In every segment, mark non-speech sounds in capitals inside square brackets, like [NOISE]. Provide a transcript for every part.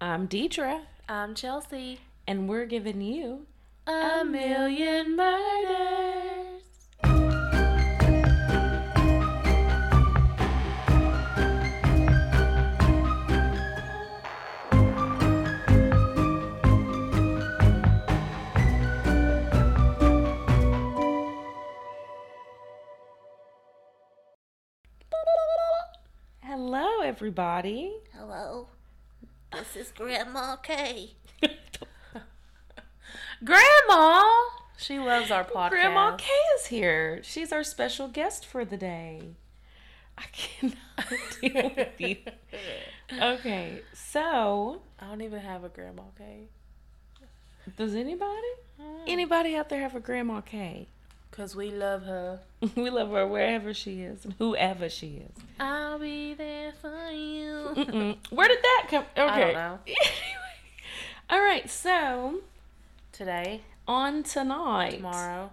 I'm Deidre, I'm Chelsea. and we're giving you A million murders. Hello, everybody. Hello, this is Grandma Kay. [LAUGHS] Grandma! She loves our podcast. Grandma Kay is here. She's our special guest for the day. I cannot [LAUGHS] deal with you. Okay, so I don't even have a Grandma Kay. does anybody? Hmm. Anybody out there have a Grandma Kay? Because we love her. [LAUGHS] we love her wherever she is and whoever she is. I'll be there for you. Mm-mm. Where did that come? Okay. don't know. [LAUGHS] Anyway. All right, so Today, on tonight, tomorrow.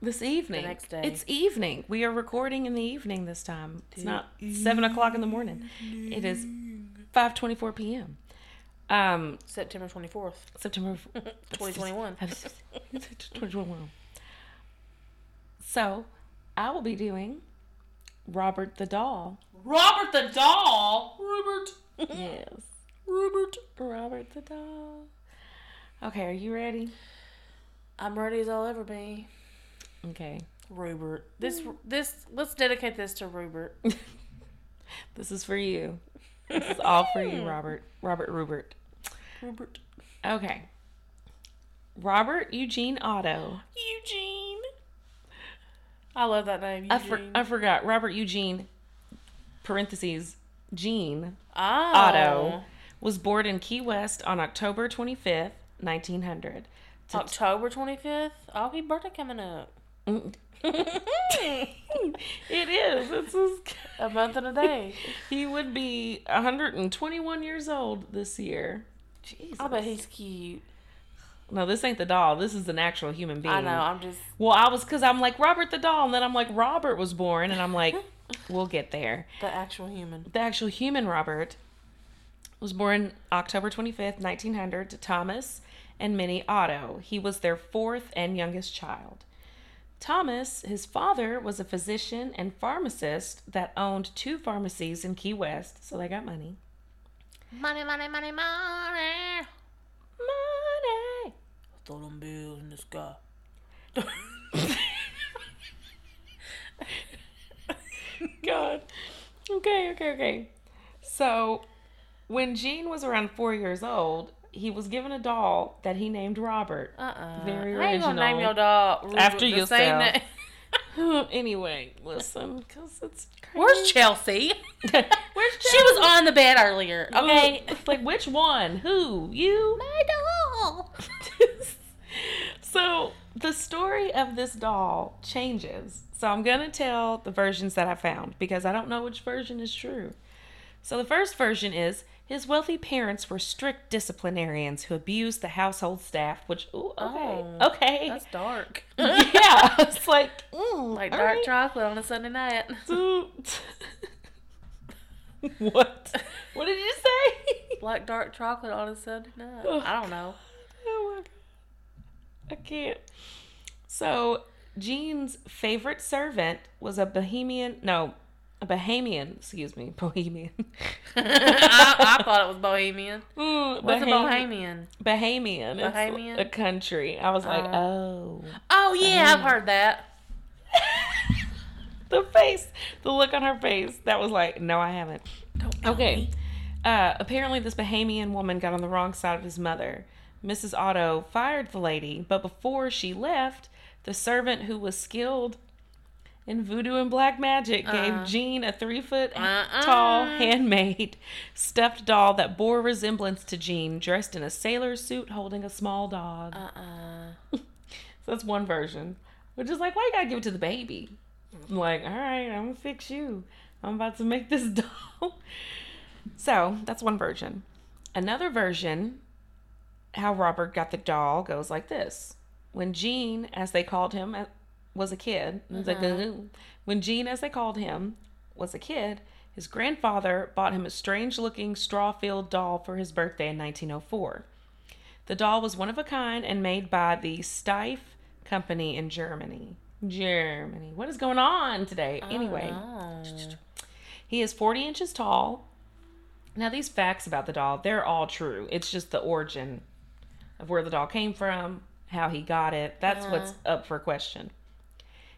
this evening, next day. It's evening. We are recording in the evening this time. It's not seven o'clock in the morning. It is five twenty-four p.m. Um, September 24th, September [LAUGHS] 2021. 2021. So, I will be doing Robert the Doll. Robert the doll! Robert! [LAUGHS] Yes, Robert! Robert the Doll. Okay, are you ready? I'm ready as I'll ever be. Okay. Robert. This, this, let's dedicate this to Robert. [LAUGHS] This is for you. This is all for you, [LAUGHS] Robert. Robert Rupert. Robert. Okay. Robert Eugene Otto. Eugene. I love that name, I, for, I forgot. Robert Eugene, parentheses, Gene oh. Otto, was born in Key West on October 25th, 1900. To- October 25th? Oh, his birthday coming up. Mm. [LAUGHS] it is. It's his, A month and a day. [LAUGHS] he would be 121 years old this year. Jesus. I bet he's cute. No, this ain't the doll. This is an actual human being. I know. I'm just. Well, I was because I'm like Robert the doll, and then I'm like Robert was born, and I'm like, [LAUGHS] we'll get there. The actual human. The actual human Robert was born October 25th, 1900, to Thomas and Minnie Otto. He was their fourth and youngest child. Thomas, his father, was a physician and pharmacist that owned two pharmacies in Key West, so they got money. Money, money, money, money. Money. Throw them bills in the sky. God. Okay, okay, okay. So, when Gene was around four years old, he was given a doll that he named Robert. Uh uh Very I ain't gonna name your Robert After yourself. same name. [LAUGHS] anyway, listen, because it's crazy. Where's Chelsea? [LAUGHS] Where's Chelsea? She was on the bed earlier. Okay. It's like which one? Who? You? My doll. [LAUGHS] so the story of this doll changes. So I'm gonna tell the versions that I found because I don't know which version is true. So the first version is his wealthy parents were strict disciplinarians who abused the household staff. Which, ooh, okay, Oh, okay, That's dark. [LAUGHS] [LAUGHS] yeah. It's like, mm, like dark right. chocolate on a Sunday night. What? What did you say? Like dark chocolate on a Sunday night. I don't know. Oh my god. I can't. So, Gene's favorite servant was a Bohemian, no, a Bahamian, excuse me, [LAUGHS] Bohemian. I, [LAUGHS] I thought it was Bohemian. Mm, What's a Bohemian? Bahamian. It's Bahamian? a country. I was like, Uh. oh. Oh yeah, I've heard that. [LAUGHS] the face, the look on her face, that was like, no, I haven't. Okay. Uh, apparently, this Bahamian woman got on the wrong side of his mother. Mrs. Otto fired the lady, but before she left, the servant who was skilled in voodoo and black magic gave Uh. Gene a three foot Uh-uh. tall, handmade stuffed doll that bore resemblance to Gene, dressed in a sailor suit holding a small dog. Uh uh [LAUGHS] So that's one version. Which is like, why you gotta give it to the baby? I'm like, all right, I'm gonna fix you. I'm about to make this [LAUGHS] doll. So that's one version. Another version, how Robert got the doll, goes like this. When Gene, as they called him, uh, was a kid, it was like, Uh-huh. When Gene, as they called him, was a kid, his grandfather bought him a strange looking straw filled doll for his birthday in 1904. The doll was one of a kind and made by the Steiff Company in Germany. Germany. What is going on today? Anyway, he is 40 inches tall. Now, these facts about the doll, they're all true. It's just the origin of where the doll came from, how he got it. That's what's uh-huh. up for question.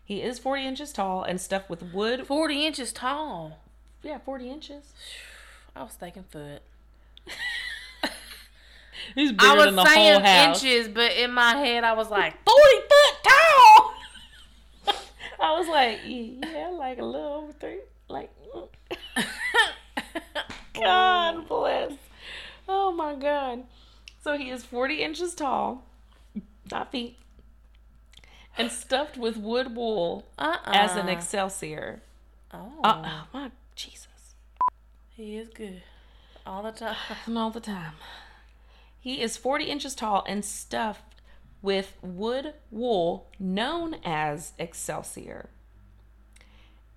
He is 40 inches tall and stuffed with wood. 40 inches tall. Yeah, 40 inches. I was thinking foot. [LAUGHS] He's I bigger was than the saying whole house. inches, but in my head I was like [LAUGHS] 40 foot tall. [LAUGHS] I was like, yeah, like a little over three. Like, God oh. bless. Oh my God. So he is 40 inches tall, not feet, and stuffed with wood wool Uh-uh. as an excelsior. Oh, Uh, oh my Jesus. he is good all the time. [SIGHS] And all the time. He is 40 inches tall and stuffed with wood wool known as Excelsior.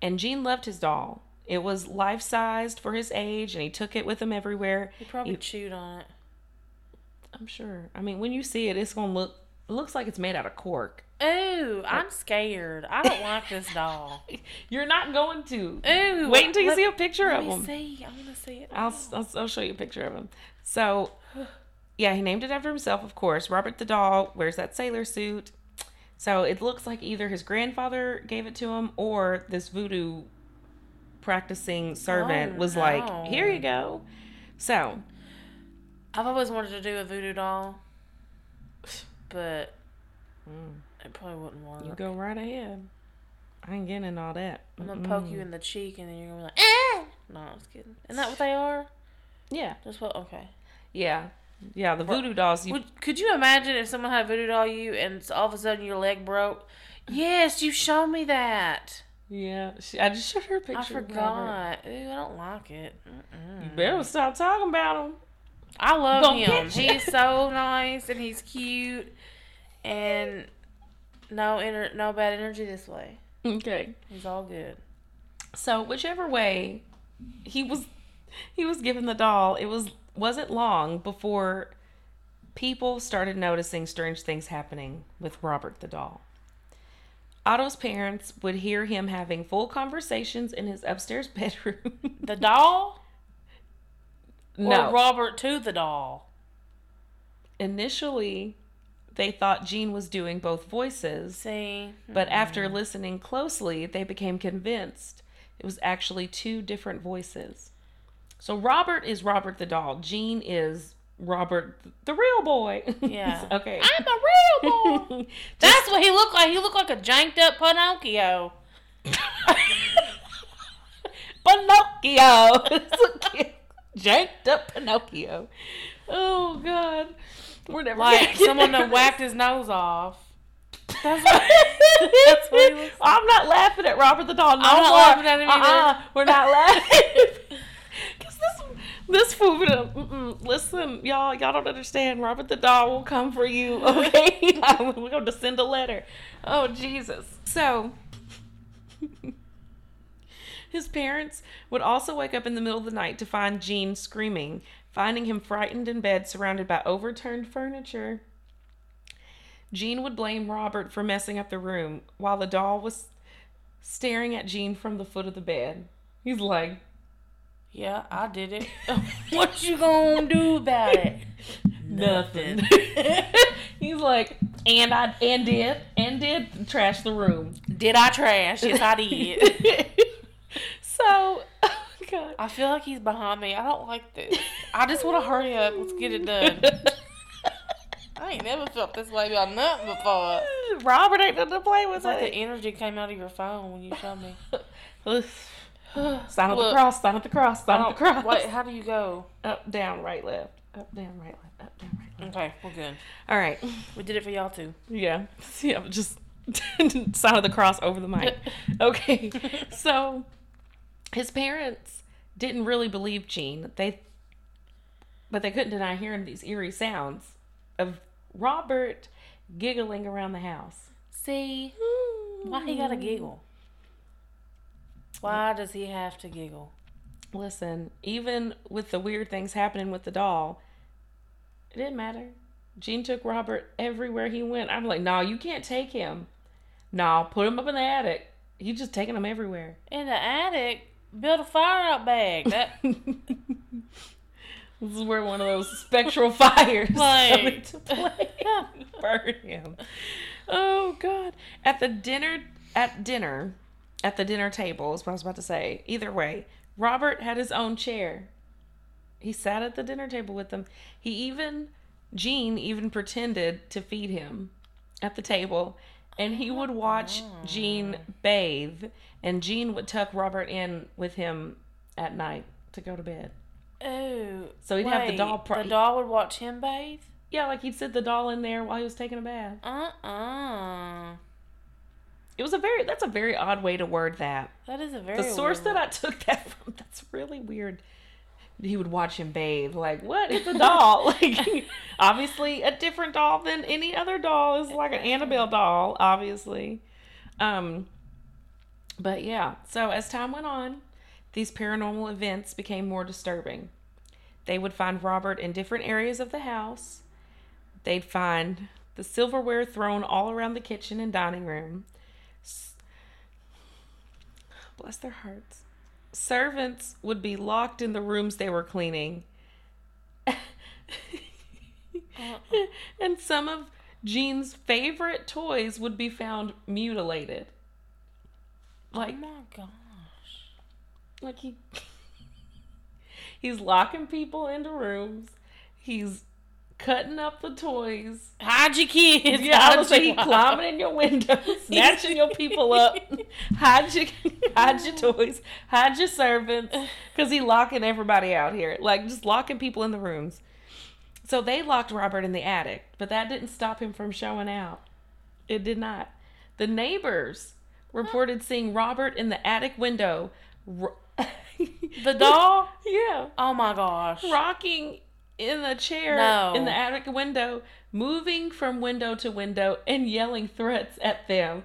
And Gene loved his doll. It was life sized for his age, and he took it with him everywhere. He probably You- chewed on it. I'm sure. I mean, when you see it, it's gonna look. It looks like it's made out of cork. Ooh, I'm scared. I don't like this doll. [LAUGHS] You're not going to. Ooh, Wait until you let- see a picture Let of me him. see. I want to see it. I'll, I'll I'll show you a picture of him. So, yeah, he named it after himself, of course. Robert the doll wears that sailor suit. So it looks like either his grandfather gave it to him or this voodoo practicing servant Oh, was no. like, "Here you go." So, I've always wanted to do a voodoo doll, but it probably wouldn't work. you go right ahead. I ain't getting all that. I'm gonna Mm-mm. poke you in the cheek, and then you're gonna be like, ah! No, I'm just kidding. Isn't that what they are? Yeah, Just what? Okay. yeah, yeah. The voodoo dolls. You, Would, could you imagine if someone had voodoo doll you, and all of a sudden your leg broke? [LAUGHS] Yes, you showed me that. yeah, she, I just showed her a picture. I forgot. Ooh, I don't like it. Mm-mm. You better stop talking about him. I love him. He's so nice and he's cute, and no ener- no bad energy this way. Okay. He's all good. So whichever way he was he was given the doll, it was wasn't long before people started noticing strange things happening with Robert the doll. Otto's parents would hear him having full conversations in his upstairs [LAUGHS] bedroom. The doll no. or Robert to the doll? Initially, they thought Gene was doing both voices, See, but hmm. after listening closely, they became convinced it was actually two different voices. So Robert is Robert the doll. Gene is Robert the real boy. Yeah. [LAUGHS] okay. I'm a real boy. [LAUGHS] That's what he looked like. He looked like a janked up Pinocchio. [LAUGHS] Pinocchio. Janked up Pinocchio. Oh God. We're never Like [LAUGHS] someone that whacked his nose off. That's what, [LAUGHS] that's what. I'm not laughing at Robert the doll. No I'm not more. laughing at him either. Uh-uh, we're not [LAUGHS] laughing. Cause this this mm-mm. listen, y'all, y'all don't understand. Robert the doll will come for you. Okay, we're going to send a letter. Oh Jesus. So. His parents would also wake up in the middle of the night to find Gene screaming, finding him frightened in bed surrounded by overturned furniture. Gene would blame Robert for messing up the room while the doll was staring at Gene from the foot of the bed. He's like, Yeah, I did it. [LAUGHS] [LAUGHS] what you gonna do about it? [LAUGHS] nothing. He's like, and I and did and did trash the room. Did I trash? Yes, I did. So, [LAUGHS] oh God. I feel like he's behind me. I don't like this. I just want to hurry up. Let's get it done. [LAUGHS] I ain't never felt this way about nothing before. [LAUGHS] Robert ain't nothing to play with. It's like the eh? energy came out of your phone when you showed me. sign at the cross, sign at the cross, sign at don't, the cross. wait, how do you go? Up, down, right, left. Up, down, right, left. Up, down, right, left. Okay, we're good. All right. We did it for y'all too. Yeah. Yeah, just sign of the cross over the mic. Okay. So his parents didn't really believe Gene. They but they couldn't deny hearing these eerie sounds of Robert giggling around the house. See, why he gotta giggle? Why does he have to giggle? Listen, even with the weird things happening with the doll, it didn't matter. Gene took Robert everywhere he went. I'm like, no, you can't take him. No, put him up in the attic. You just taking him everywhere. In the attic, build a fire out bag. That [LAUGHS] This is where one of those spectral fires [LAUGHS] Like- into play. [LAUGHS] Burn him. Oh God! At the dinner, at dinner, at the dinner table is what I was about to say. Either way, Robert had his own chair. He sat at the dinner table with them. He even, Gene even pretended to feed him at the table, and he would watch Gene mm. bathe, and Gene would tuck Robert in with him at night to go to bed. oh. So he'd have the doll pro- the doll would watch him bathe. Yeah, like he'd sit the doll in there while he was taking a bath. Uh uh It was a very that's a very odd way to word that. That is a very The source that I took that [LAUGHS] from, that's really weird. He would watch him bathe. Like, what? It's a doll. [LAUGHS] like [LAUGHS] obviously a different doll than any other doll. It's like an Annabelle doll, obviously. Um but yeah, so as time went on, these paranormal events became more disturbing. They would find Robert in different areas of the house. They'd find the silverware thrown all around the kitchen and dining room. Bless their hearts. Servants would be locked in the rooms they were cleaning. [LAUGHS] and some of Gene's favorite toys would be found mutilated. Oh like Oh my gosh. like he [LAUGHS] he's locking people into rooms. He's cutting up the toys. Hide your kids. Yeah, I was like your- climbing in your window, [LAUGHS] [LAUGHS] snatching your people up, hide your hide your toys, hide your servants, [SIGHS] because he locking everybody out here, like just locking people in the rooms. So they locked Robert in the attic, but that didn't stop him from showing out. It did not. The neighbors reported seeing Robert in the attic window. ro- [LAUGHS] The doll? yeah, Oh my gosh. rocking in the chair No. in the attic window, moving from window to window and yelling threats at them.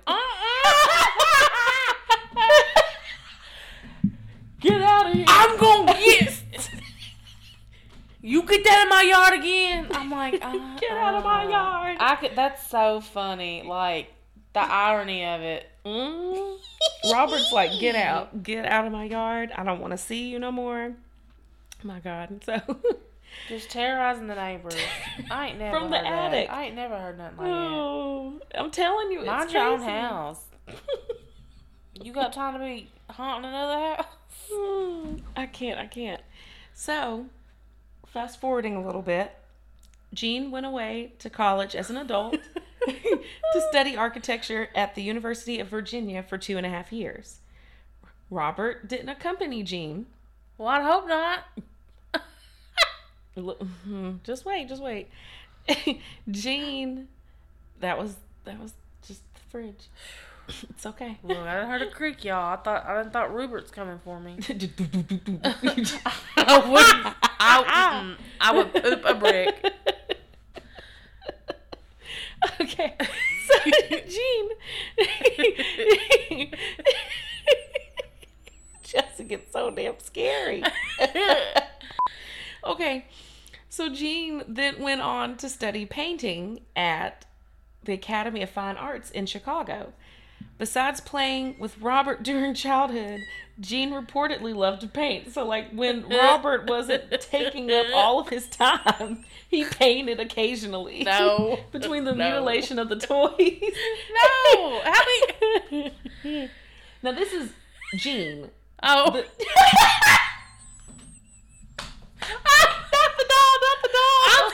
Get out of here! I'm gonna get. You get that in my yard again? I'm like, uh, [LAUGHS] Get out of my yard! I could. That's so funny. Like the irony of it. Mm. Robert's like, get out, get out of my yard. I don't want to see you no more. My God! [LAUGHS] So, Just terrorizing the neighbors. I ain't never From the heard that. attic. I ain't never heard nothing like that. oh, I'm telling you, it's Mind your own house. [LAUGHS] You got time to be haunting another house? Hmm, I can't, I can't. So, fast forwarding a little bit, Gene went away to college as an adult [LAUGHS] [LAUGHS] to study architecture at the University of Virginia for two and a half years. Robert didn't accompany Gene. Well, I hope not. Mhm, Just wait, just wait. [LAUGHS] Gene, that was that was just the fridge. It's okay. Look, I heard a creak, y'all. I thought I done thought Rupert's coming for me. [LAUGHS] I would. I, I would poop a brick. [LAUGHS] Okay. [LAUGHS] So Gene [LAUGHS] Jessica gets so damn scary. okay. So Gene then went on to study painting at the Academy of Fine Arts in Chicago. Besides playing with Robert during childhood, Gene reportedly loved to paint. So, like, when [LAUGHS] Robert wasn't taking up all of his time, he painted occasionally. No. [LAUGHS] Between the No. mutilation of the toys. [LAUGHS] No. How many? now, this is Gene. Oh. The- not the doll. Not the doll.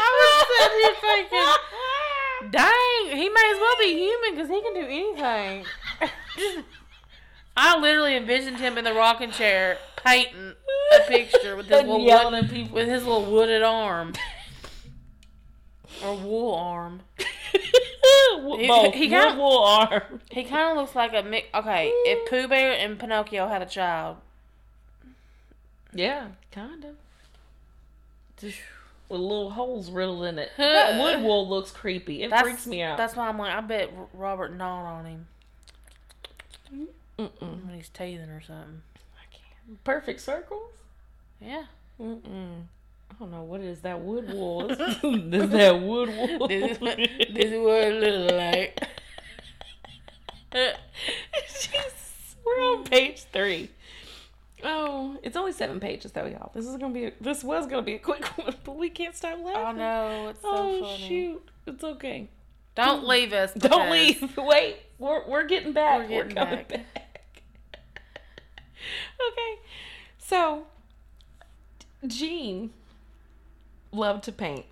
I was sitting here thinking, dang, he may as well be human because he can do anything. I literally envisioned him in the rocking chair painting a picture with his little wood- with his little wooded arm or wool arm. [LAUGHS] He- Both. he He got- got wool arm. He kind of looks like a mix. Okay, if Pooh Bear and Pinocchio had a child, Yeah, kind of. With little holes riddled in it. That [LAUGHS] wood wool looks creepy. It that's freaks me out. That's why I'm like, I bet Robert gnawed on him. Mm-mm. When he's teething or something. I can't. Perfect circles. Yeah. Mm-mm. I don't know what is that wood wool. [LAUGHS] this is that wood wool. This [LAUGHS] is, this is what it look like. We're on page three. Oh, it's only seven pages though, y'all. This is gonna be a, this was gonna be a quick [LAUGHS] one, but we can't stop laughing. Oh no, It's so oh funny. shoot, it's okay. Don't leave us. [LAUGHS] Don't leave. Wait, we're we're getting back. We're getting coming back. back. [LAUGHS] okay, so Gene loved to paint.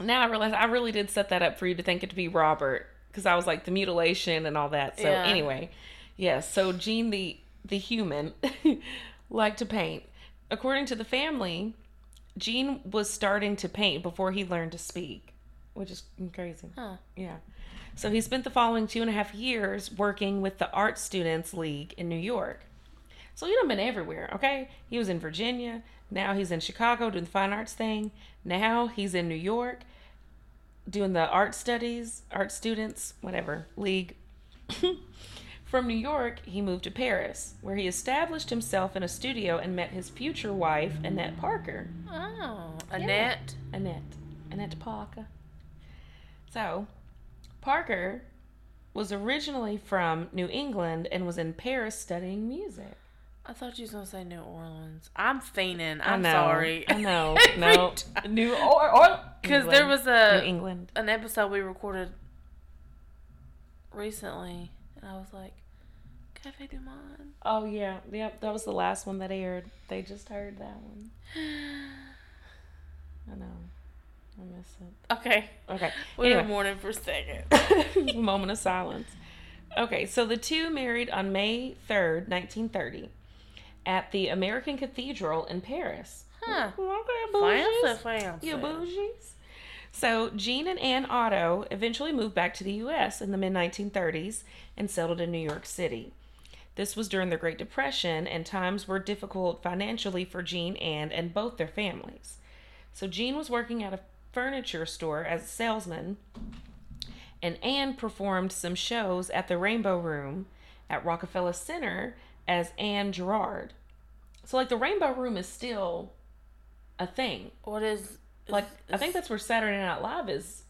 Now I realize I really did set that up for you to think it to be Robert because I was like the mutilation and all that. So Yeah. anyway, yes. so Gene the the human [LAUGHS] liked to paint. According to the family, Gene was starting to paint before he learned to speak, which is crazy. Huh. Yeah. So he spent the following two and a half years working with the Art Students League in New York. So he'd have been everywhere, okay? He was in Virginia. Now he's in Chicago doing the fine arts thing. Now he's in New York doing the art studies, art students, whatever, league. [COUGHS] From New York, he moved to Paris, where he established himself in a studio and met his future wife, Annette Parker. Oh, Annette. Annette. Annette Parker. So, Parker was originally from New England and was in Paris studying music. I thought you was gonna say New Orleans. I'm fiending. I I'm know, sorry. I know. [LAUGHS] No. New or or Because there was a New England. an episode we recorded recently, and I was like, Cafe Du Monde. Oh yeah, yep. That was the last one that aired. They just heard that one. [SIGHS] I know. I miss it. Okay, Okay. we were Anyway. mourning for a second. [LAUGHS] Moment of silence. Okay, so the two married on May 3rd, 1930, at the American Cathedral in Paris. Huh. Okay, Fancy, bougies. fancy. You bougies. So Gene and Anne Otto eventually moved back to the U.S. in the mid 1930s and settled in New York City. This was during the Great Depression, and times were difficult financially for Gene and and both their families. So Gene was working at a furniture store as a salesman, and Anne performed some shows at the Rainbow Room at Rockefeller Center as Anne Gerard. So like the Rainbow Room is still a thing. What is Like is- I think that's where Saturday Night Live is.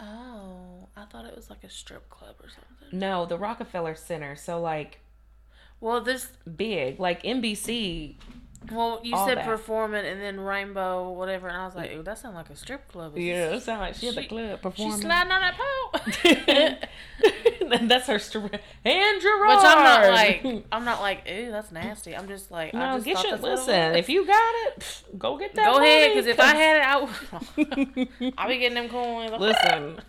Oh, I thought it was like a strip club or something. No, the Rockefeller Center. So like Well, this big, like NBC. well, you said that. performing and then rainbow whatever, and I was like, ooh, that sounds like a strip club. Is Yeah, it sounds like she at the She- club She's performing. sliding on that pole. [LAUGHS] [LAUGHS] [LAUGHS] [LAUGHS] that's her story. Anne Gerard. Which I'm not like, [LAUGHS] I'm not like, ooh, that's nasty. I'm just like, I No, just get your that's what it listen. If you got it, go get that. Go ahead, because if I had it, I would. [LAUGHS] I'll be getting them coins. listen,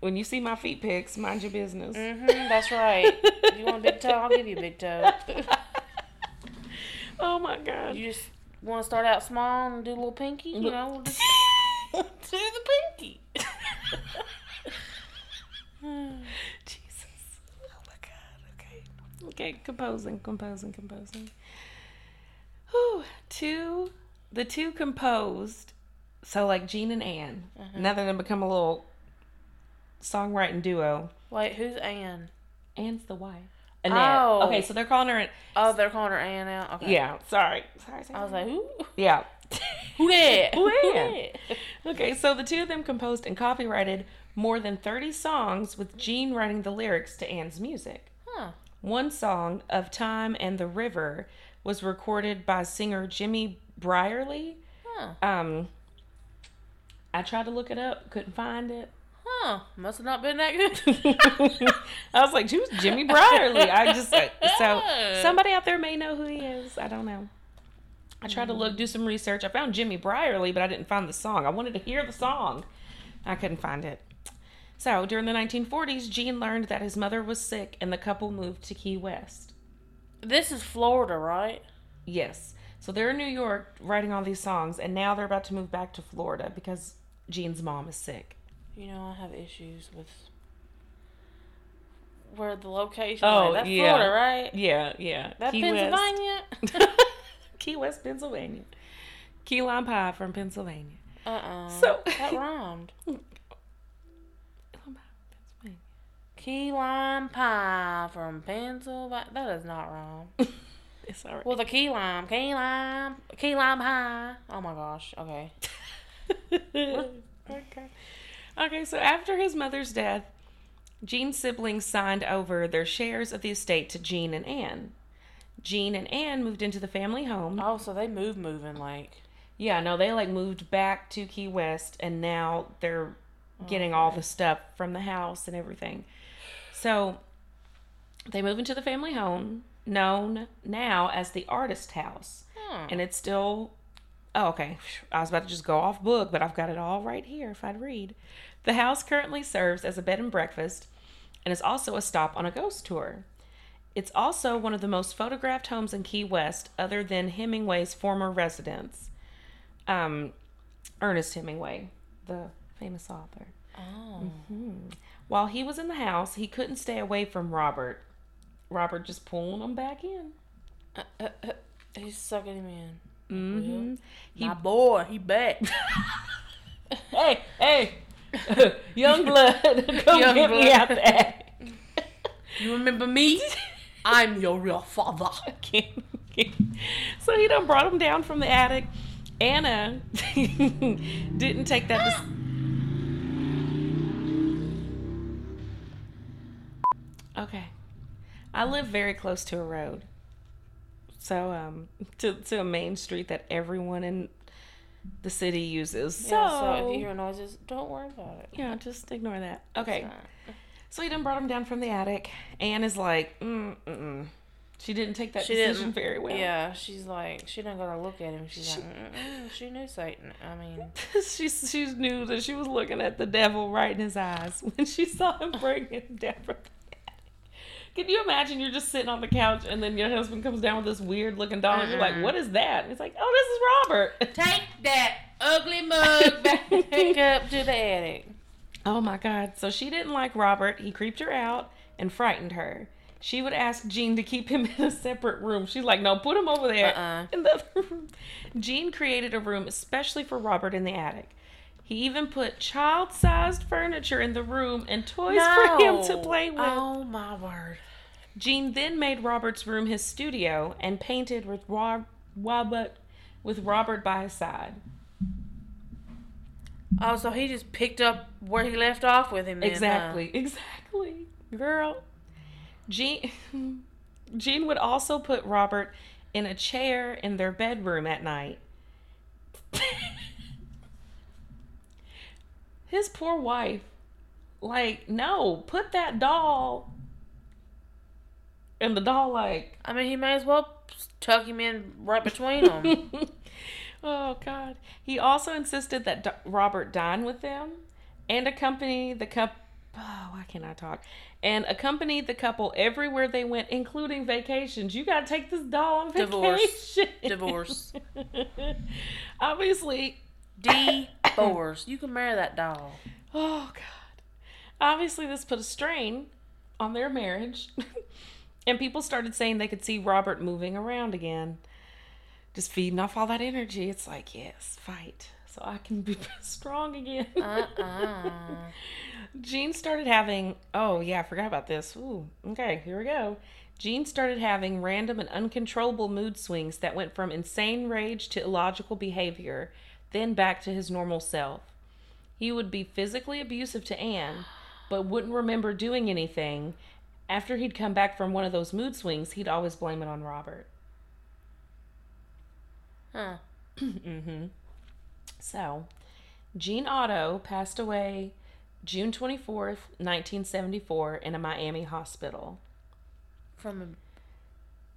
when you see my feet pics, mind your business. hmm that's right. You want a big toe? I'll give you a big toe. oh my god. You just want to start out small and do a little pinky, you know? Just do the pinky. [SIGHS] Jesus. Oh my god. Okay. Okay, composing, composing, composing. Whew. Two the two composed so like Gene and Anne. Uh-huh. Now they're gonna become a little songwriting duo. Wait, who's Anne? Anne's the wife. Annette. Oh. Okay, so they're calling her Oh, they're calling her Anne now. Okay. Yeah, sorry. Sorry, sorry. I was like, [LAUGHS] who? Yeah. Who that? Who that? Okay, so the two of them composed and copyrighted more than 30 songs with Gene writing the lyrics to Anne's music. Huh. One song, Of Time and the River, was recorded by singer Jimmy Brierly. Huh. Um, I tried to look it up, couldn't find it. Huh. Must have not been that good. [LAUGHS] I was like, who's Jimmy Brierly? I just, so [LAUGHS] somebody out there may know who he is. I don't know. I tried to look, do some research. I found Jimmy Brierly, but I didn't find the song. I wanted to hear the song. I couldn't find it. So during the 1940s, Gene learned that his mother was sick and the couple moved to Key West. this is Florida, right? Yes. So they're in New York writing all these songs, and now they're about to move back to Florida because Gene's mom is sick. You know, I have issues with where the location. Oh, like, that's yeah. Florida, right? Yeah, yeah. That Key Pennsylvania. West. [LAUGHS] Key West, Pennsylvania. Key lime pie from Pennsylvania. uh uh So- that [LAUGHS] rhymed. Pennsylvania. Key lime pie from Pennsylvania. That is not wrong. [LAUGHS] It's all right. Well, the key lime, key lime, key lime pie. Oh my gosh. Okay. [LAUGHS] okay. Okay, so after his mother's death, Gene's siblings signed over their shares of the estate to Gene and Anne. Gene and Anne moved into the family home. Oh, so they move moving like. Yeah, no, they like moved back to Key West and now they're getting all the stuff from the house and everything. So they move into the family home, known now as the artist house. Hmm. And it's still Oh, okay. I was about to just go off book, but I've got it all right here if I'd read. The house currently serves as a bed and breakfast and is also a stop on a ghost tour. It's also one of the most photographed homes in Key West, other than Hemingway's former residence. Um, Ernest Hemingway, the famous author. Oh. While he was in the house, he couldn't stay away from Robert. Robert just pulling him back in. Uh, uh, uh, he's sucking him in. Mm-hmm. He, My boy, he back. [LAUGHS] hey, hey, [LAUGHS] young blood, [LAUGHS] come Young get me blood. out there. you remember me? I'm your real father. So he done brought him down from the attic. Anna didn't take that. [GASPS] Dis- okay, I live very close to a road, so um, to to a main street that everyone in the city uses. So, Yeah, so if you hear noises, don't worry about it. yeah, just ignore that. Okay. So he done brought him down from the attic. Anne is like, mm, mm-mm. She didn't take that She decision very well. Yeah, she's like, she didn't gotta look at him. She's She- like, Mm-mm, she knew Satan. I mean, [LAUGHS] she she knew that she was looking at the devil right in his eyes [LAUGHS] when she saw him bring him down from the. Can you imagine you're just sitting on the couch and then your husband comes down with this weird looking doll and you're like, what is that? And he's like, oh, this is Robert. [LAUGHS] take that ugly mug back Pick up to the attic. Oh my God. So she didn't like Robert. He creeped her out and frightened her. She would ask Gene to keep him [LAUGHS] in a separate room. She's like, no, put him over there Uh-uh. in the other [LAUGHS] room. Gene created a room especially for Robert in the attic. He even put child sized furniture in the room and toys for him to play with. Oh my word. Gene then made Robert's room his studio and painted with Rob- Robert with Robert by his side. Oh, so he just picked up where he left off with him. Then, huh? Exactly, [LAUGHS] exactly. Girl. Gene [LAUGHS] Gene would also put Robert in a chair in their bedroom at night. [LAUGHS] His poor wife. Like, no, put that doll. And the doll like I mean, he may as well tuck him in right between them. [LAUGHS] oh God! He also insisted that D- Robert dine with them and accompany the couple. Oh, why can't I talk? And accompany the couple everywhere they went, including vacations. You gotta take this doll on Divorce. vacation. Divorce. [LAUGHS] Obviously, [LAUGHS] Divorce. You can marry that doll. oh God! Obviously, this put a strain on their marriage, [LAUGHS] and people started saying they could see Robert moving around again, just feeding off all that energy. It's like, yes, fight, so I can be [LAUGHS] strong again. Uh-uh. Gene started having. Oh yeah, I forgot about this. Ooh, okay, here we go. Gene started having random and uncontrollable mood swings that went from insane rage to illogical behavior, then back to his normal self. He would be physically abusive to Anne, but wouldn't remember doing anything. After he'd come back from one of those mood swings, he'd always blame it on Robert. Huh. [CLEARS THROAT] mm-hmm. So, Gene Otto passed away June 24th, 1974, in a Miami hospital. From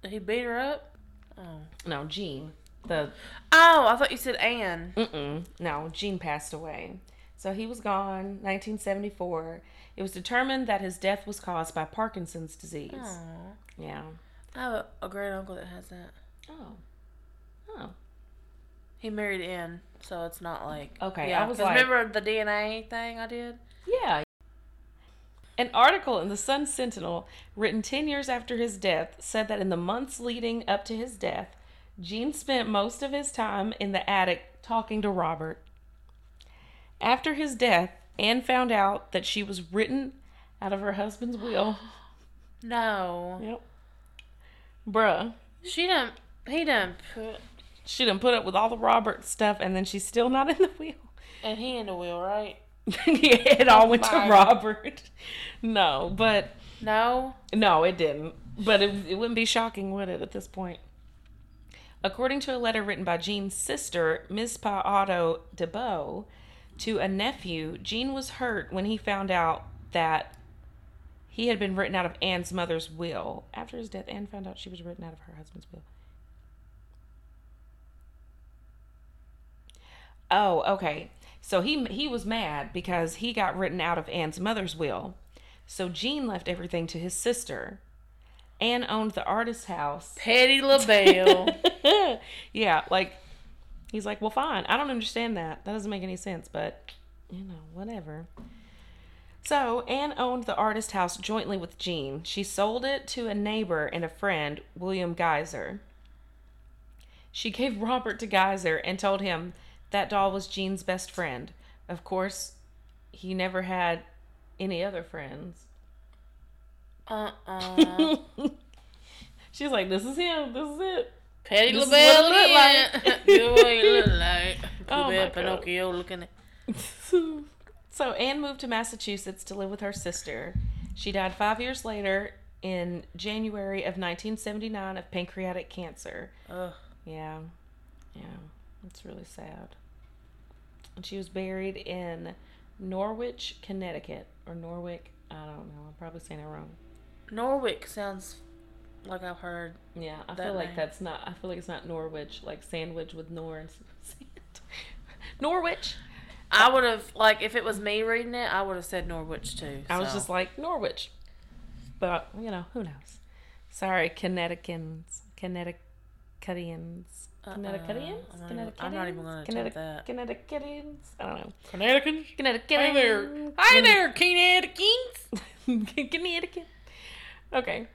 a... He beat her up? Oh. No, Gene. The Oh, I thought you said Anne. mm-mm, no, Gene passed away. So he was gone, 1974. It was determined that his death was caused by Parkinson's disease. Aw. Yeah. I have a, a great uncle that has that. Oh. Oh. He married Anne, so it's not like Okay, Yeah, I was like- remember the DNA thing I did? Yeah. An article in the Sun Sentinel, written 10 years after his death, said that in the months leading up to his death, Gene spent most of his time in the attic talking to Robert. After his death, Anne found out that she was written out of her husband's will. [GASPS] No. Yep. Bruh. She done. He done put. She done put up with all the Robert stuff and then she's still not in the wheel. And he in the wheel, right? [LAUGHS] yeah, it all went to Robert. No, but No. no, it didn't. But it, it wouldn't be shocking, would it, at this point? According to a letter written by Gene's sister, Miss Pa Otto DeBow, to a nephew, Gene was hurt when he found out that he had been written out of Anne's mother's will. After his death, Anne found out she was written out of her husband's will. Oh, okay. So he he was mad because he got written out of Anne's mother's will. So Gene left everything to his sister. Anne owned the artist's house. Patti LaBelle. [LAUGHS] yeah, like he's like, "Well, fine. I don't understand that. That doesn't make any sense, but you know, whatever." So, Anne owned the artist house jointly with Gene. She sold it to a neighbor and a friend, William Geyser. She gave [LAUGHS] Robert to Geyser and told him that doll was Gene's best friend. Of course, he never had any other friends. Uh uh. [LAUGHS] She's like, "This is him. This is it." Patti This is LaBelle what it look way [LAUGHS] you look like. [LAUGHS] Oh Could my a God. Pinocchio looking at. so Anne moved to Massachusetts to live with her sister. She died five years later in January of 1979 of pancreatic cancer. Ugh. Yeah, yeah, it's really sad. And she was buried in Norwich, Connecticut, or Norwich. I don't know. I'm probably saying it wrong. Norwich sounds like I've heard. Yeah, I That feel like name. that's not. I feel like it's not Norwich, like sandwich with Nor and [LAUGHS] sand. Norwich. I would have like if it was me reading it, I would have said Norwich too. I was just like Norwich, but you know who knows. Sorry, Connecticutans, Connecticutians, Uh-uh. Connecticutians, I'm not even- I'm not even gonna attempt that. Connecticutians. I don't know. Connecticut. Connecticut. Hey there, hi there, Connecticutans. [LAUGHS] Connecticut. Okay.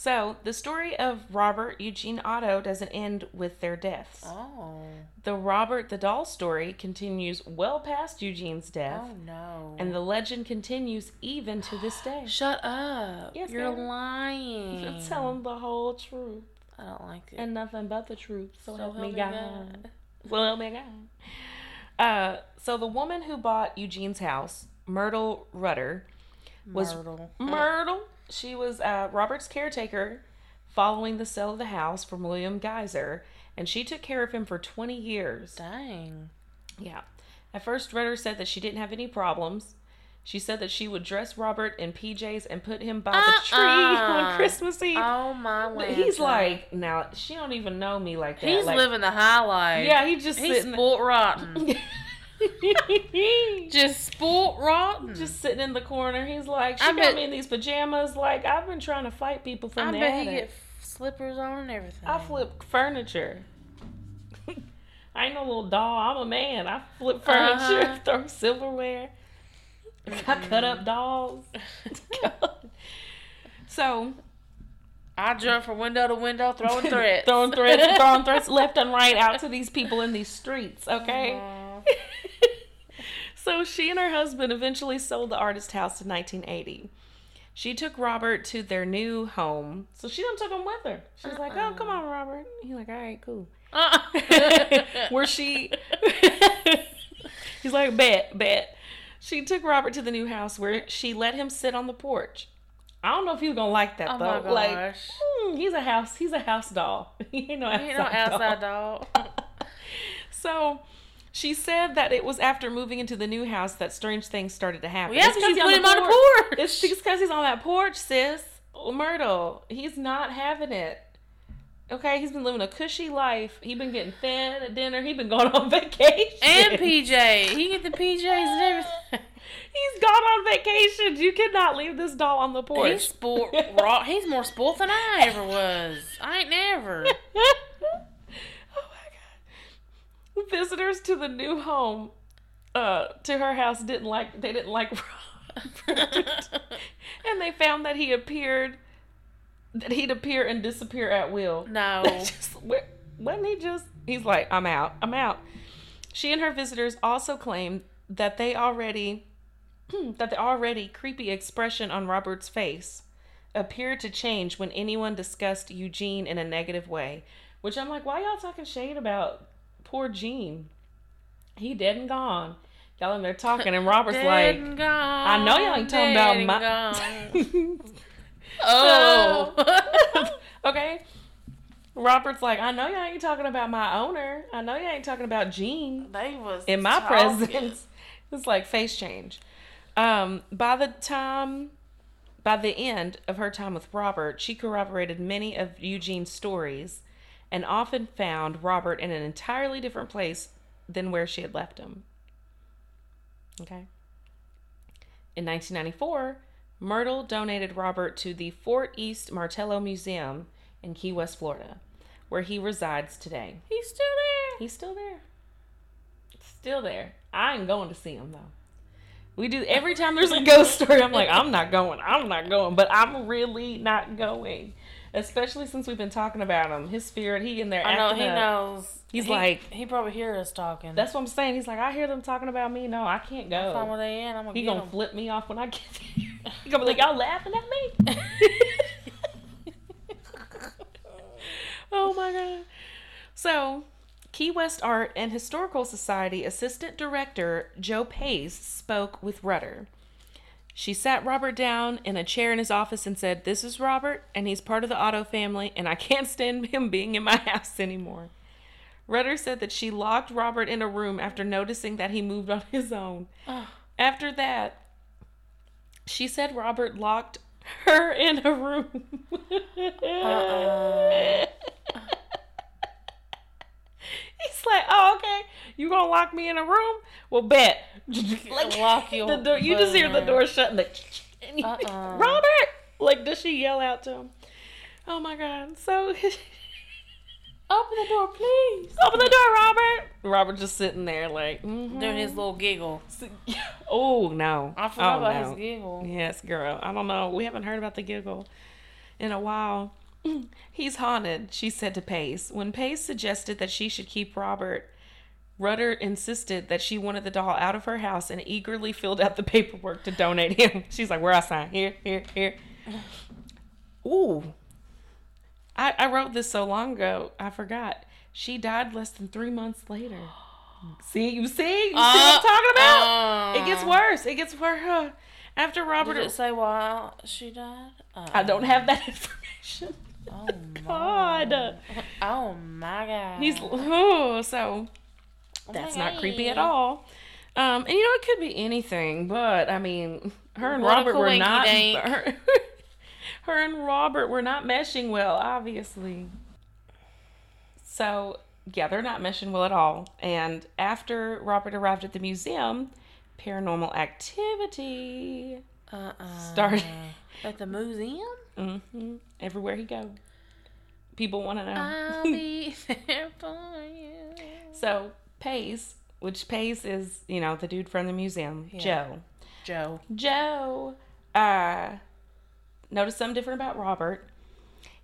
So the story of Robert Eugene Otto doesn't end with their deaths. Oh, The Robert the doll story continues well past Eugene's death, oh no. and the legend continues even to this day. [GASPS] Shut up. Yes, You're ma'am. lying. [LAUGHS] You're telling the whole truth I don't like it. and nothing but the truth. So, So help, me help me God. God. [LAUGHS] So help me God. Uh, so the woman who bought Eugene's house, Myrtle Rudder, was Myrtle. Myrtle. She was uh, Robert's caretaker following the sale of the house from William Geyser, and she took care of him for 20 years. Dang. Yeah. At first, Rudder said that she didn't have any problems. She said that she would dress Robert in PJs and put him by the tree [LAUGHS] Uh-uh. on Christmas Eve. Oh my he's like, now she don't even know me like that. he's like, living the high life. Yeah, he just he's sitting. sport rotten. [LAUGHS] [LAUGHS] just, Just sport rotten. Hmm. just sitting in the corner. He's like, she I got bet- me in these pajamas. Like I've been trying to fight people from I the bet attic. he get slippers on and everything. I flip furniture. [LAUGHS] I ain't no little doll. I'm a man. I flip uh-huh. furniture, Uh-huh. [LAUGHS] throw silverware. I cut up mm. dolls. so I jump from window to window throwing threats. throwing threats, throwing threats left and right out to these people in these streets. Okay. Aw. [LAUGHS] so she and her husband eventually sold the artist house in 1980. She took Robert to their new home. So she done took him with her. She was like, "Oh, come on, Robert." He's like, "All right, cool." Uh-uh. [LAUGHS] Where she, [LAUGHS] he's like, "Bet, bet." She took Robert to the new house where she let him sit on the porch. I don't know if he was gonna like that Oh though. my Like, hmm, he's a house. He's a house doll. he ain't no outside, You know, outside doll. dog. So she said that it was after moving into the new house that strange things started to happen. Well, yeah, It's 'cause you he's put him on the porch. It's because he's on that porch, sis. Oh, Myrtle, he's not having it. Okay, he's been living a cushy life. He's been getting fed at dinner. He's been going [LAUGHS] on vacation. And PJ. He get the PJs and everything. [LAUGHS] he's gone on vacation. You cannot leave this doll on the porch. He's sport raw. He's more sport than I ever was. I ain't never. [LAUGHS] Visitors to the new home uh to her house didn't like they didn't like [LAUGHS] Robert. and they found that he appeared that he'd appear and disappear at will. No. [LAUGHS] just wasn't he just he's like, I'm out. I'm out. She and her visitors also claimed that they already [CLEARS THROAT] that the already creepy expression on Robert's face appeared to change when anyone discussed Eugene in a negative way. Which I'm like, why y'all talking shade about poor Gene? He dead and gone. Y'all in there talking, and [LAUGHS] Robert's like, and I know y'all ain't talking about my. [LAUGHS] gone. oh. [LAUGHS] okay. Robert's like, I know y'all ain't talking about my owner. I know y'all ain't talking about Gene. they was in my talking. presence. It's like face change. Um, by the time, by the end of her time with Robert, she corroborated many of Eugene's stories and often found Robert in an entirely different place than where she had left him. Okay. In 1994, Myrtle donated Robert to the Fort East Martello Museum in Key West, Florida, where he resides today. He's still there. He's still there. Still there. I ain't going to see him though. We do every time there's a [LAUGHS] ghost story. I'm like, I'm not going. I'm not going. But I'm really not going. Especially since we've been talking about him. His spirit. He in there. I know he up. knows. He's He- like- he probably hear us talking. That's what I'm saying. He's like, I hear them talking about me. No, I can't Find go. where they in. I'm gonna He gonna 'em. flip me off when I get there. [LAUGHS] He gonna be like, [LAUGHS] y'all laughing at me. oh my god. So, Key West Art and Historical Society Assistant Director Joe Pace spoke with Reuter. She sat Robert down in a chair in his office and said, This is Robert, and he's part of the Otto family, and I [LAUGHS] can't stand him being in my house anymore. Reuter said that she locked Robert in a room after noticing that he moved on his own. After that, she said Robert locked her [LAUGHS] in a room. Uh-uh. He's like, "Oh, okay. You gonna lock me in a room? Well, bet." [LAUGHS] like Lock [LAUGHS] your the door. You just hear the door shut [LAUGHS] and the. And Uh-uh. Robert, like, does she yell out to him? Oh my god! So Open the door, please. open the door, Robert. Robert just sitting there, like mhm. Doing his little giggle. Oh no! I forgot oh, about no. his giggle. Yes, girl. I don't know. We haven't heard about the giggle in a while. [CLEARS THROAT] He's haunted, she said to Pace. When Pace suggested that she should keep Robert, Reuter insisted that she wanted the doll out of her house and eagerly filled out the paperwork to donate him. [LAUGHS] She's like, Where I sign? Here, here, here. Ooh. I, I wrote this so long ago, I forgot. She died less than three months later. [GASPS] See, you see? You see what I'm talking about? It gets worse. It gets worse. After Robert, Did it say why she died? Uh, I don't have that [LAUGHS] information. Oh [LAUGHS] God, Oh my god. he's oh, so that's not creepy at all. Um, and you know it could be anything, but I mean, her and What Robert were not. [LAUGHS] Her, her and Robert were not meshing well, obviously. So yeah, they're not meshing well at all. And after Robert arrived at the museum, paranormal activity Uh-uh. started. [LAUGHS] At the museum? hmm Everywhere he go, people want to know. I'll be [LAUGHS] there for you. so Pace, which Pace is, you know, the dude from the museum, Yeah. Joe. Joe. Joe, uh, noticed something different about Robert.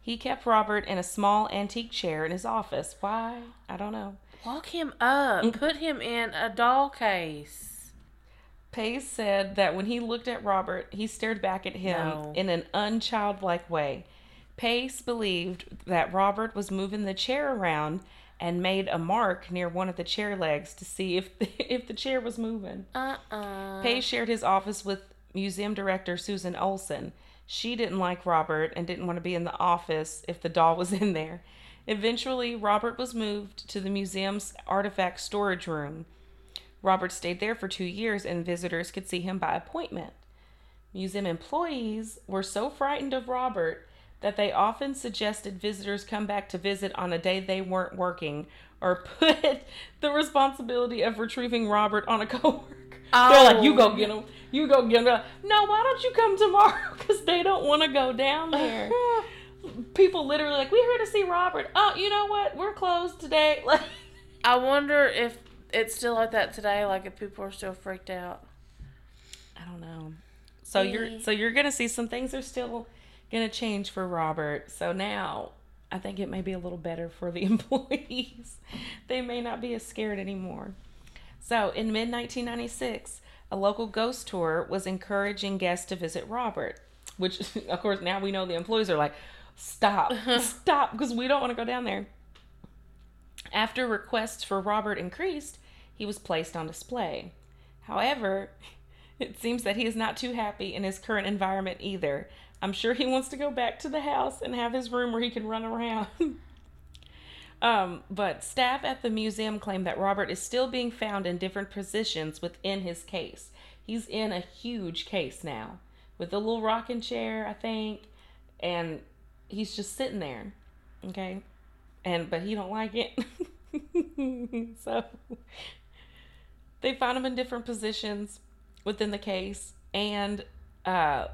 He kept Robert in a small antique chair in his office. Why? I don't know. Lock him up. Put him in a doll case. Pace said that when he looked at Robert, he stared back at him No. in an unchildlike way. Pace believed that Robert was moving the chair around and made a mark near one of the chair legs to see if the, [LAUGHS] if the chair was moving. Uh-uh. Shared his office with museum director Susan Olson. She didn't like Robert and didn't want to be in the office if the doll was [LAUGHS] in there. Eventually, Robert was moved to the museum's artifact storage room. Robert stayed there for two years, and visitors could see him by appointment. Museum employees were so frightened of Robert that they often suggested visitors come back to visit on a day they weren't working or [LAUGHS] put the responsibility of retrieving Robert on a [LAUGHS] coworker. They're like, you go oh. get him. You go get him. Like, no, why don't you come tomorrow? [LAUGHS] Because they don't want to go down there. People literally like, we're here to see Robert. Oh, you know what? We're closed today. Like, I wonder if it's still like that today, like if people are still freaked out. I don't know. So you're so you're gonna see some things are still gonna change for Robert. So now I think it may be a little better for the [LAUGHS] employees. they may not be as scared anymore. So in mid 1996, a local ghost tour was encouraging guests to visit Robert, which, [LAUGHS] of course, now we know the employees are like, stop, uh-huh. stop, because we don't want to go down there. After requests for Robert increased, he was placed on display. However, [LAUGHS] it seems that he is not too happy in his current environment either. I'm sure he wants to go back to the house and have his room where he can run around. [LAUGHS] um, but staff at the museum claim that Robert is still being found in different positions within his case. He's in a huge case now with a little rocking chair, I think, and he's just sitting there. Okay? And but he don't like it. [LAUGHS] so they found him in different positions within the case and uh,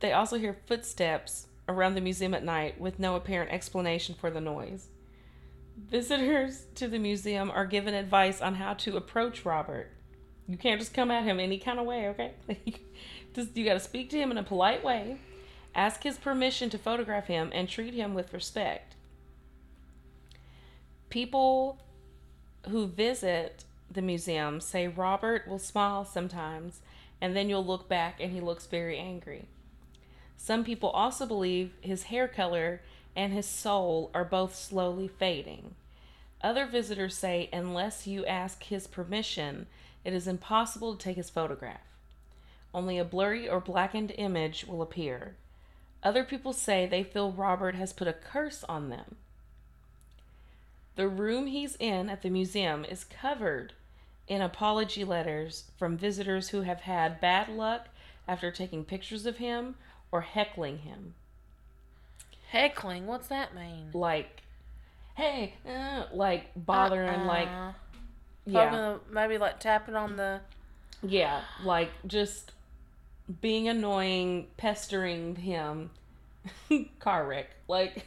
they also hear footsteps around the museum at night with no apparent explanation for the noise. Visitors to the museum are given advice on how to approach robert. You can't just come at him any kind of way okay? [LAUGHS] Just you got to speak to him in a polite way ask his permission to photograph him and treat him with respect. People who visit the museum say Robert will smile sometimes, and then you'll look back and he looks very angry. Some people also believe his hair color and his soul are both slowly fading. Other visitors say unless you ask his permission, it is impossible to take his photograph. Only a blurry or blackened image will appear. Other people say they feel Robert has put a curse on them. The room he's in at the museum is covered in apology letters from visitors who have had bad luck after taking pictures of him or heckling him. Heckling, what's that mean? Like, hey, uh, like bothering, like, Uh-uh. yeah, the- maybe like tapping on the. yeah, like just being annoying, pestering him, [LAUGHS] car wreck, like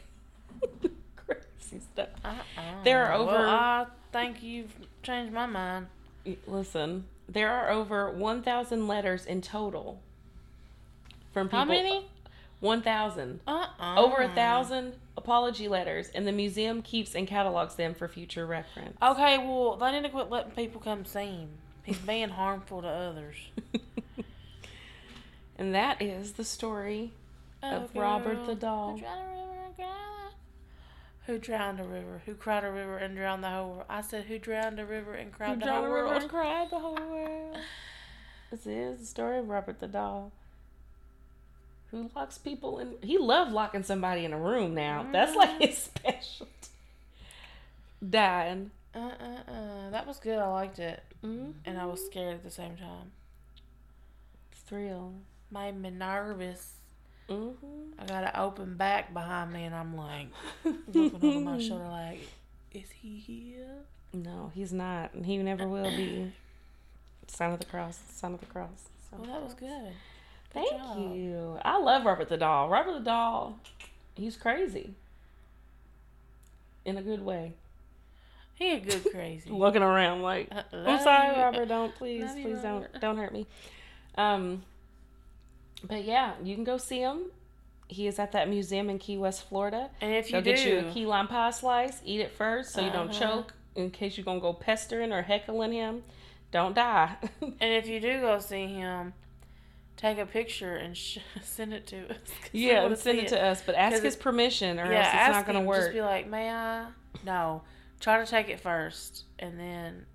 [LAUGHS] crazy stuff. Uh-uh. There are over- Well, I think you've changed my mind. Listen, there are over 1,000 letters in total from people. How many? 1,000. Uh-uh. Over a thousand apology letters, and the museum keeps and catalogs them for future reference. Okay, well, they need to quit letting people come see him. He's being harmful to others. [LAUGHS] and that is the story oh, of Oh, Robert the girl, Doll. Who drowned a river and cried? Who drowned a river? Who cried a river and drowned the whole world? I said, who drowned a river and cried Who the drowned whole a river world? and cried the whole world. This is the story of Robert the Doll. Who locks people in? He loved locking somebody in a room now. That's like his [LAUGHS] specialty. Dying. Uh uh uh. That was good. I liked it. Mm-hmm. And I was scared at the same time. Thrill. Made me nervous. Mm-hmm. I got an open back behind me, and I'm like [LAUGHS] looking over my shoulder, like, is he here? No, he's not, and he never will be. [CLEARS THROAT] Sign of the cross. Sign of the cross. Well, that was cross. Good. Thank job. you. I love Robert the Doll. Robert the Doll, he's crazy. In a good way. He a good crazy. [LAUGHS] Looking around like, Uh, I'm sorry, you. Robert. Don't please, [LAUGHS] Love please Robert. don't, don't hurt me. Um, but yeah, you can go see him. He is at that museum in Key West, Florida. And if you Go do, get you a key lime pie slice. Eat it first, so you don't Uh-huh. choke. In case you're gonna go pestering or heckling him, don't die. [LAUGHS] and if you do go see him, take a picture and sh- [LAUGHS] send it to us. Yeah, and send see it to us, but ask his permission, or yeah, else it's not gonna work. Just be like, may I? No, try to take it first, and then.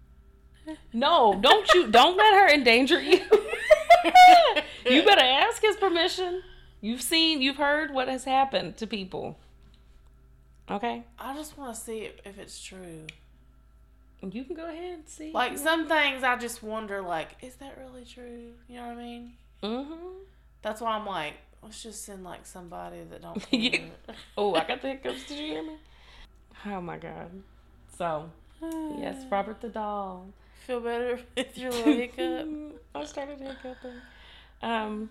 [LAUGHS] No, don't you don't let her endanger you. [LAUGHS] you better ask his permission. You've seen, you've heard what has happened to people. Okay? I just want to see if, if it's true. You can go ahead and see. Like some things, I just wonder, like, is that really true? You know what I mean? Mm-hmm. That's why I'm like, let's just send like somebody that don't. [LAUGHS] Yeah. [LAUGHS] Oh, I got the hiccups. Did you hear me? Oh my god. So, [SIGHS] yes, Robert the doll. Feel better [LAUGHS] with your little hiccup. I started hiccuping. Um,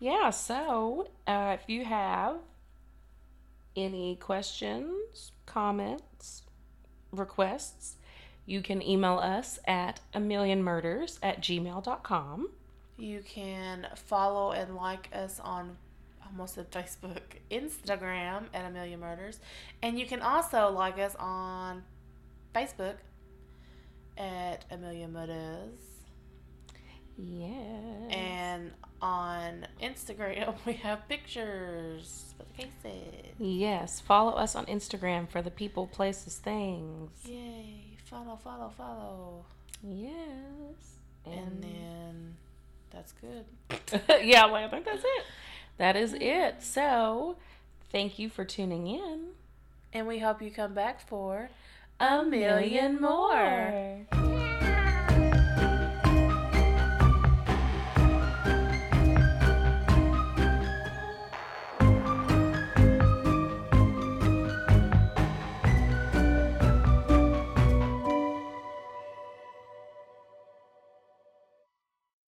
yeah. So, uh, if you have any questions, comments, requests, you can email us at a million murders at gmail.com. You can follow and like us on almost said Facebook, Instagram at A Million Murders, and you can also like us on Facebook at A Million Murders. Yeah. And on Instagram, [LAUGHS] we have pictures for the cases. yes, follow us on Instagram for the people, places, things. Yay! Follow, follow, follow. Yes. And then that's good. [LAUGHS] yeah, well, I think that's it. That is it. So, thank you for tuning in. And we hope you come back for A million more.